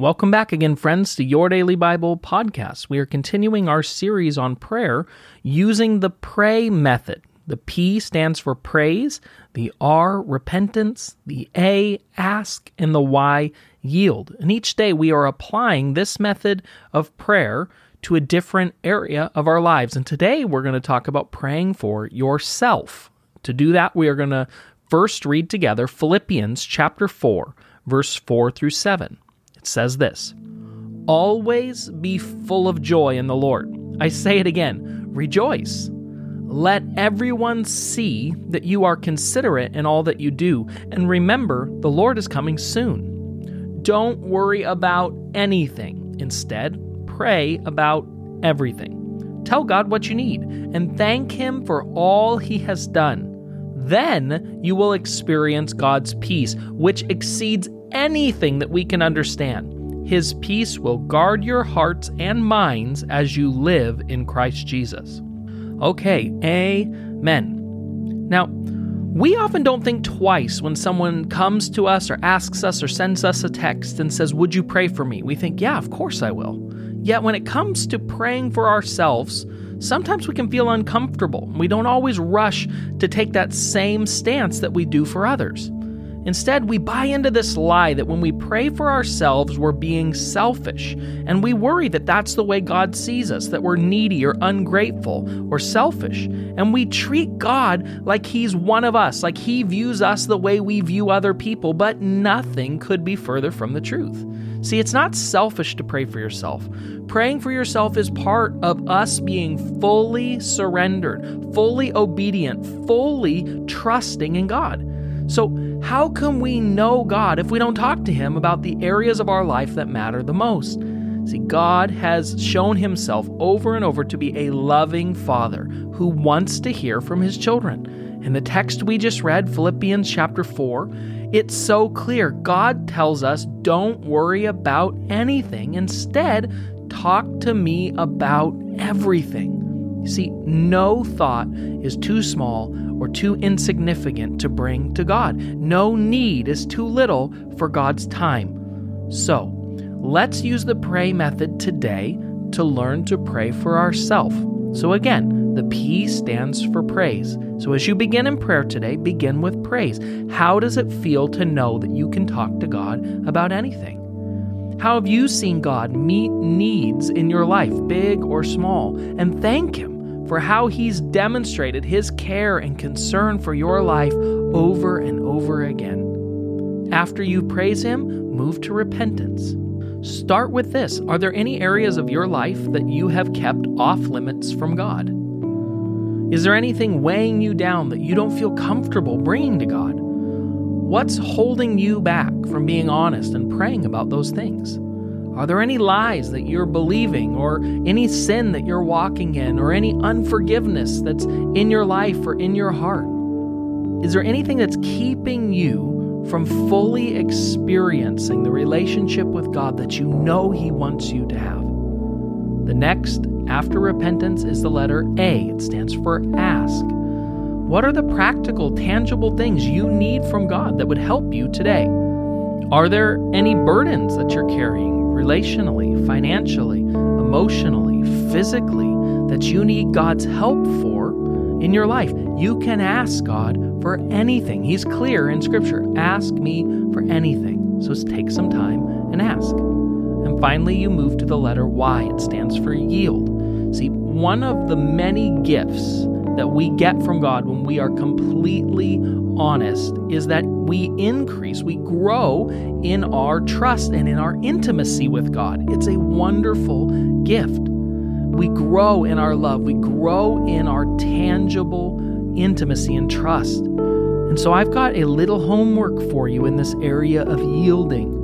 Welcome back again, friends, to Your Daily Bible podcast. We are continuing our series on prayer using the pray method. The P stands for praise, the R, repentance, the A, ask, and the Y, yield. And each day we are applying this method of prayer to a different area of our lives. And today we're going to talk about praying for yourself. To do that, we are going to first read together Philippians chapter 4, verse 4 through 7. It says this Always be full of joy in the Lord. I say it again rejoice. Let everyone see that you are considerate in all that you do, and remember the Lord is coming soon. Don't worry about anything. Instead, pray about everything. Tell God what you need and thank Him for all He has done. Then you will experience God's peace, which exceeds anything that we can understand. His peace will guard your hearts and minds as you live in Christ Jesus. Okay, amen. Now, we often don't think twice when someone comes to us or asks us or sends us a text and says, Would you pray for me? We think, Yeah, of course I will. Yet when it comes to praying for ourselves, sometimes we can feel uncomfortable. We don't always rush to take that same stance that we do for others. Instead, we buy into this lie that when we pray for ourselves, we're being selfish, and we worry that that's the way God sees us, that we're needy or ungrateful or selfish. And we treat God like He's one of us, like He views us the way we view other people, but nothing could be further from the truth. See, it's not selfish to pray for yourself. Praying for yourself is part of us being fully surrendered, fully obedient, fully trusting in God. So, how can we know God if we don't talk to Him about the areas of our life that matter the most? See, God has shown Himself over and over to be a loving Father who wants to hear from His children. In the text we just read, Philippians chapter 4, it's so clear. God tells us, don't worry about anything. Instead, talk to me about everything. See, no thought is too small or too insignificant to bring to God. No need is too little for God's time. So, let's use the pray method today to learn to pray for ourselves. So, again, the P stands for praise. So, as you begin in prayer today, begin with praise. How does it feel to know that you can talk to God about anything? How have you seen God meet needs in your life, big or small, and thank Him for how He's demonstrated His care and concern for your life over and over again? After you praise Him, move to repentance. Start with this Are there any areas of your life that you have kept off limits from God? Is there anything weighing you down that you don't feel comfortable bringing to God? What's holding you back from being honest and praying about those things? Are there any lies that you're believing, or any sin that you're walking in, or any unforgiveness that's in your life or in your heart? Is there anything that's keeping you from fully experiencing the relationship with God that you know He wants you to have? The next, after repentance, is the letter A. It stands for ask. What are the practical, tangible things you need from God that would help you today? Are there any burdens that you're carrying relationally, financially, emotionally, physically that you need God's help for in your life? You can ask God for anything. He's clear in Scripture ask me for anything. So take some time and ask. And finally, you move to the letter Y. It stands for yield. See, one of the many gifts that we get from God when we are completely honest is that we increase, we grow in our trust and in our intimacy with God. It's a wonderful gift. We grow in our love, we grow in our tangible intimacy and trust. And so I've got a little homework for you in this area of yielding.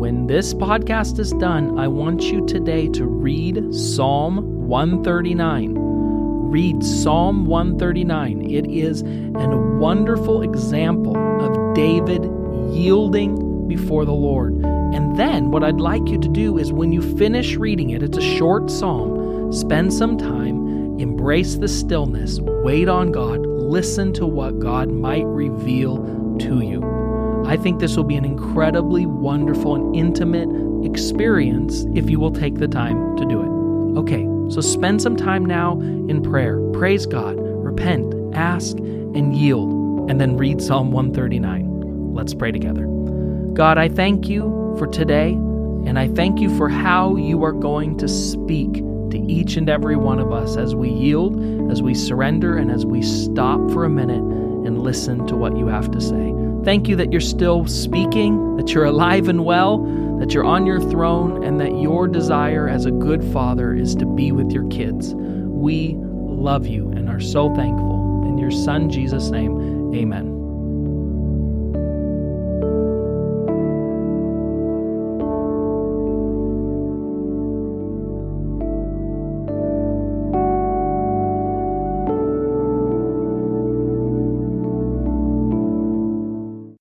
When this podcast is done, I want you today to read Psalm 139 read Psalm 139. It is a wonderful example of David yielding before the Lord. And then what I'd like you to do is when you finish reading it, it's a short psalm, spend some time, embrace the stillness, wait on God, listen to what God might reveal to you. I think this will be an incredibly wonderful and intimate experience if you will take the time to do it. Okay, so spend some time now in prayer. Praise God, repent, ask, and yield, and then read Psalm 139. Let's pray together. God, I thank you for today, and I thank you for how you are going to speak to each and every one of us as we yield, as we surrender, and as we stop for a minute and listen to what you have to say. Thank you that you're still speaking, that you're alive and well, that you're on your throne, and that your desire as a good father is to be with your kids. We love you and are so thankful. In your Son, Jesus' name, amen.